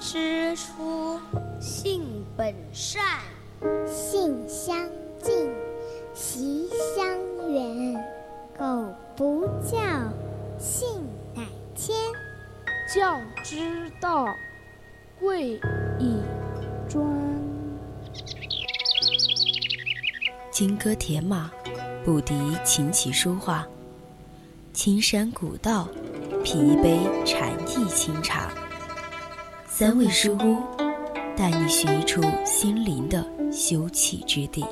之初，性本善，性相近，习相远。苟不教，性乃迁。教之道，贵以专。金戈铁马，不敌琴棋书画。青山古道，品一杯禅意清茶。三味书屋，带你寻一处心灵的休憩之地。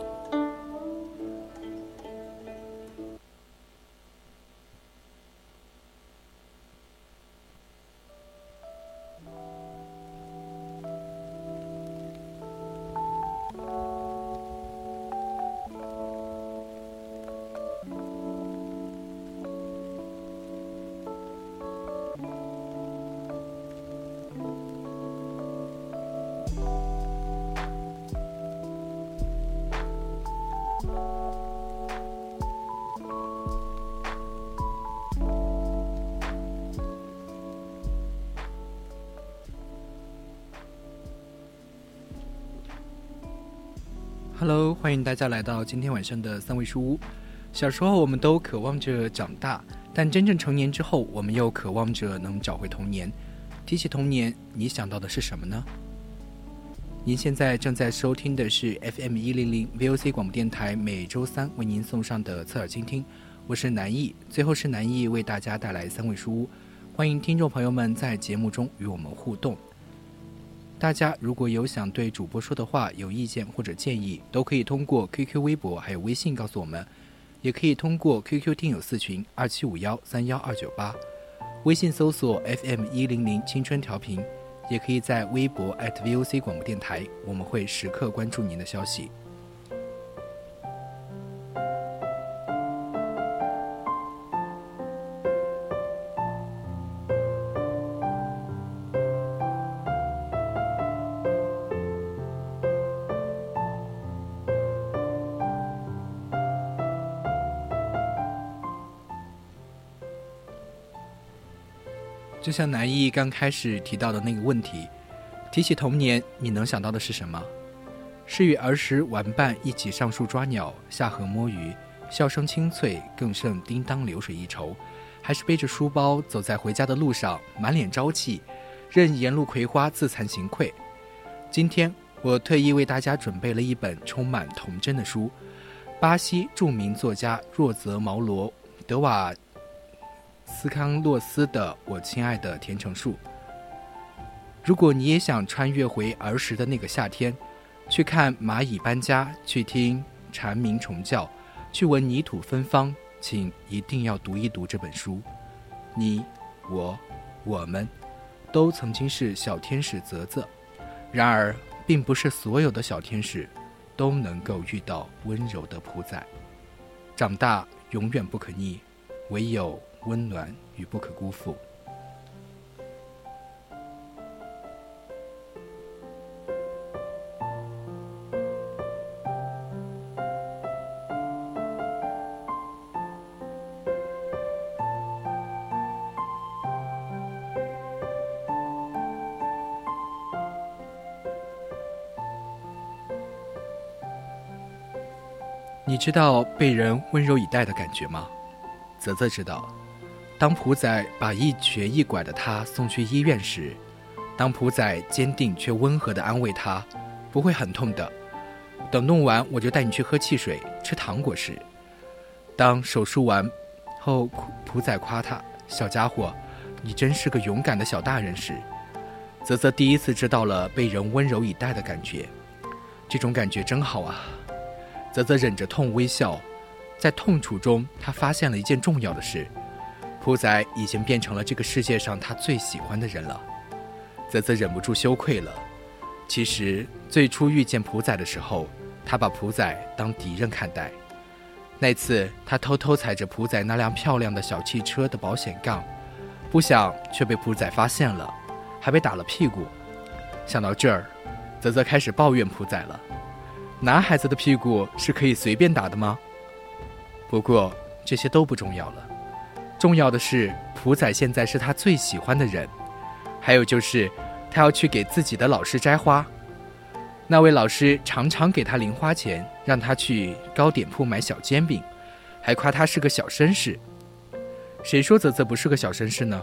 Hello，欢迎大家来到今天晚上的三味书屋。小时候我们都渴望着长大，但真正成年之后，我们又渴望着能找回童年。提起童年，你想到的是什么呢？您现在正在收听的是 FM 一零零 VOC 广播电台每周三为您送上的侧耳倾听，我是南艺，最后是南艺为大家带来三味书屋，欢迎听众朋友们在节目中与我们互动。大家如果有想对主播说的话、有意见或者建议，都可以通过 QQ、微博还有微信告诉我们，也可以通过 QQ 听友四群二七五幺三幺二九八，微信搜索 FM 一零零青春调频，也可以在微博 @VOC 广播电台，我们会时刻关注您的消息。就像南艺刚开始提到的那个问题，提起童年，你能想到的是什么？是与儿时玩伴一起上树抓鸟、下河摸鱼，笑声清脆，更胜叮当流水一筹；还是背着书包走在回家的路上，满脸朝气，任沿路葵花自惭形愧？今天我特意为大家准备了一本充满童真的书——巴西著名作家若泽·毛罗·德瓦。斯康洛斯的《我亲爱的甜橙树》。如果你也想穿越回儿时的那个夏天，去看蚂蚁搬家，去听蝉鸣虫叫，去闻泥土芬芳，请一定要读一读这本书。你、我、我们，都曾经是小天使泽泽。然而，并不是所有的小天使，都能够遇到温柔的普仔。长大永远不可逆，唯有。温暖与不可辜负。你知道被人温柔以待的感觉吗？泽泽知道。当普仔把一瘸一拐的他送去医院时，当普仔坚定却温和地安慰他：“不会很痛的，等弄完我就带你去喝汽水、吃糖果时，当手术完后普仔夸他：“小家伙，你真是个勇敢的小大人。”时，泽泽第一次知道了被人温柔以待的感觉，这种感觉真好啊！泽泽忍着痛微笑，在痛楚中，他发现了一件重要的事。普仔已经变成了这个世界上他最喜欢的人了，泽泽忍不住羞愧了。其实最初遇见普仔的时候，他把普仔当敌人看待。那次他偷偷踩着普仔那辆漂亮的小汽车的保险杠，不想却被普仔发现了，还被打了屁股。想到这儿，泽泽开始抱怨普仔了：男孩子的屁股是可以随便打的吗？不过这些都不重要了。重要的是，普仔现在是他最喜欢的人，还有就是，他要去给自己的老师摘花。那位老师常常给他零花钱，让他去糕点铺买小煎饼，还夸他是个小绅士。谁说泽泽不是个小绅士呢？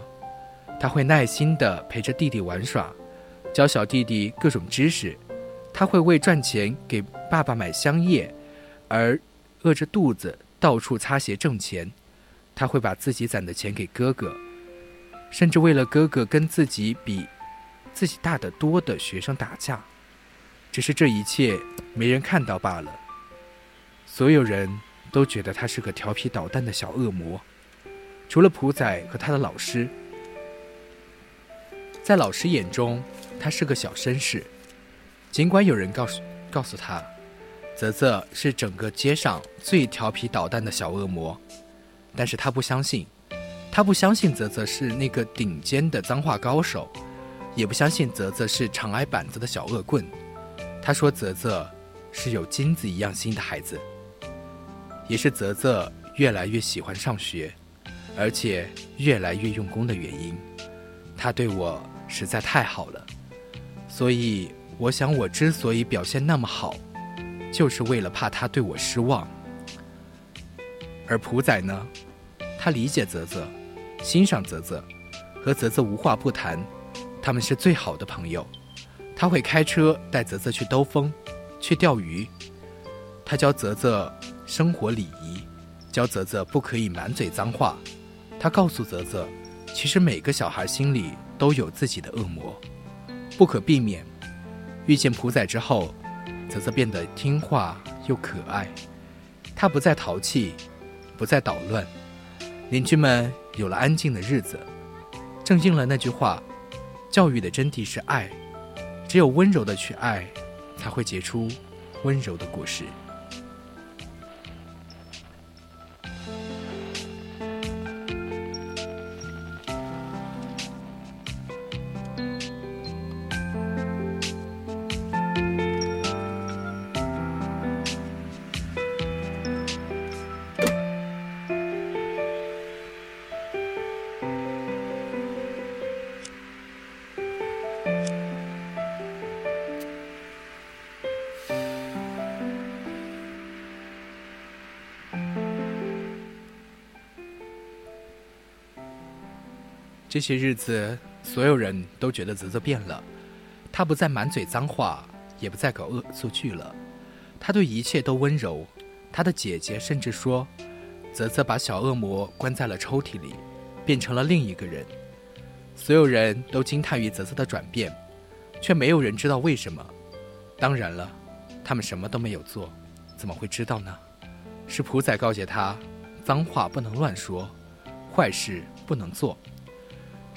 他会耐心地陪着弟弟玩耍，教小弟弟各种知识。他会为赚钱给爸爸买香叶，而饿着肚子到处擦鞋挣钱。他会把自己攒的钱给哥哥，甚至为了哥哥跟自己比自己大得多的学生打架。只是这一切没人看到罢了。所有人都觉得他是个调皮捣蛋的小恶魔，除了普仔和他的老师。在老师眼中，他是个小绅士。尽管有人告诉告诉他，泽泽是整个街上最调皮捣蛋的小恶魔，但是他不相信。他不相信泽泽是那个顶尖的脏话高手，也不相信泽泽是常挨板子的小恶棍。他说泽泽是有金子一样心的孩子，也是泽泽越来越喜欢上学，而且越来越用功的原因。他对我。实在太好了，所以我想，我之所以表现那么好，就是为了怕他对我失望。而普仔呢，他理解泽泽，欣赏泽泽，和泽泽无话不谈，他们是最好的朋友。他会开车带泽泽去兜风，去钓鱼。他教泽泽生活礼仪，教泽泽不可以满嘴脏话。他告诉泽泽，其实每个小孩心里。都有自己的恶魔，不可避免。遇见普仔之后，泽泽变得听话又可爱。他不再淘气，不再捣乱，邻居们有了安静的日子。正应了那句话：教育的真谛是爱，只有温柔的去爱，才会结出温柔的果实。这些日子，所有人都觉得泽泽变了，他不再满嘴脏话，也不再搞恶作剧了，他对一切都温柔。他的姐姐甚至说，泽泽把小恶魔关在了抽屉里，变成了另一个人。所有人都惊叹于泽泽的转变，却没有人知道为什么。当然了，他们什么都没有做，怎么会知道呢？是普仔告诫他，脏话不能乱说，坏事不能做。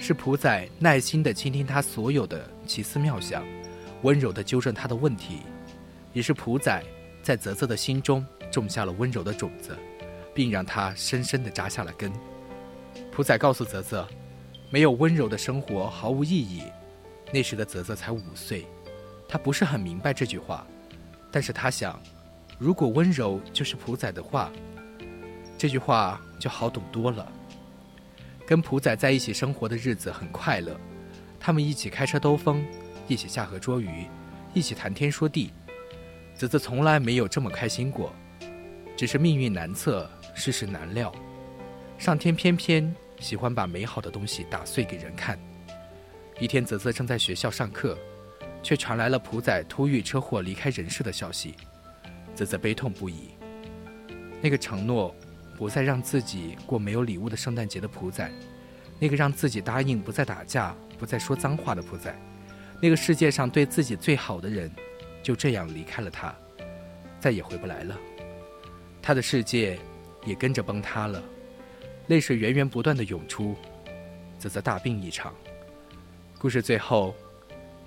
是普仔耐心地倾听他所有的奇思妙想，温柔地纠正他的问题，也是普仔在泽泽的心中种下了温柔的种子，并让他深深地扎下了根。普仔告诉泽泽，没有温柔的生活毫无意义。那时的泽泽才五岁，他不是很明白这句话，但是他想，如果温柔就是普仔的话，这句话就好懂多了。跟普仔在一起生活的日子很快乐，他们一起开车兜风，一起下河捉鱼，一起谈天说地。泽泽从来没有这么开心过，只是命运难测，世事难料，上天偏偏喜欢把美好的东西打碎给人看。一天，泽泽正在学校上课，却传来了普仔突遇车祸离开人世的消息，泽泽悲痛不已。那个承诺。不再让自己过没有礼物的圣诞节的普仔，那个让自己答应不再打架、不再说脏话的普仔，那个世界上对自己最好的人，就这样离开了他，再也回不来了。他的世界也跟着崩塌了，泪水源源不断的涌出。泽泽大病一场，故事最后，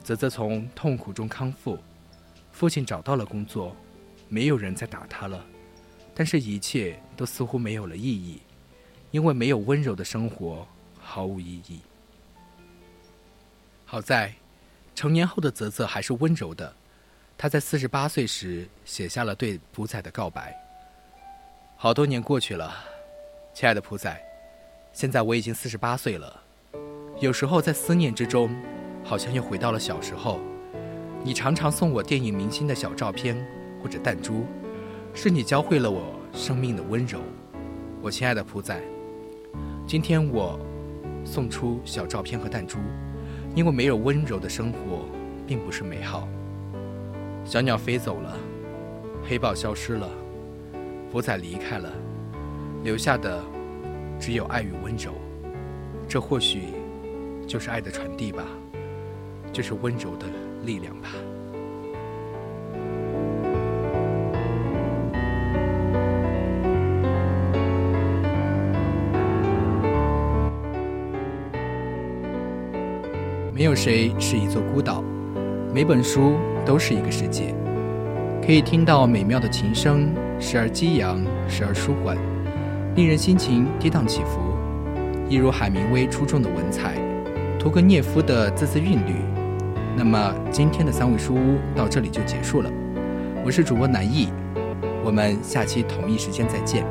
泽泽从痛苦中康复，父亲找到了工作，没有人再打他了。但是，一切都似乎没有了意义，因为没有温柔的生活毫无意义。好在，成年后的泽泽还是温柔的。他在四十八岁时写下了对普仔的告白。好多年过去了，亲爱的普仔，现在我已经四十八岁了。有时候在思念之中，好像又回到了小时候。你常常送我电影明星的小照片或者弹珠，是你教会了我生命的温柔。我亲爱的普仔，今天我送出小照片和弹珠，因为没有温柔的生活并不是美好。小鸟飞走了，黑豹消失了，福仔离开了，留下的只有爱与温柔。这或许就是爱的传递吧，就是温柔的力量吧。没有谁是一座孤岛，每本书都是一个世界，可以听到美妙的琴声，时而激扬，时而舒缓，令人心情跌宕起伏，一如海明威出众的文采，屠格涅夫的字字韵律。那么今天的三味书屋到这里就结束了，我是主播南艺，我们下期同一时间再见。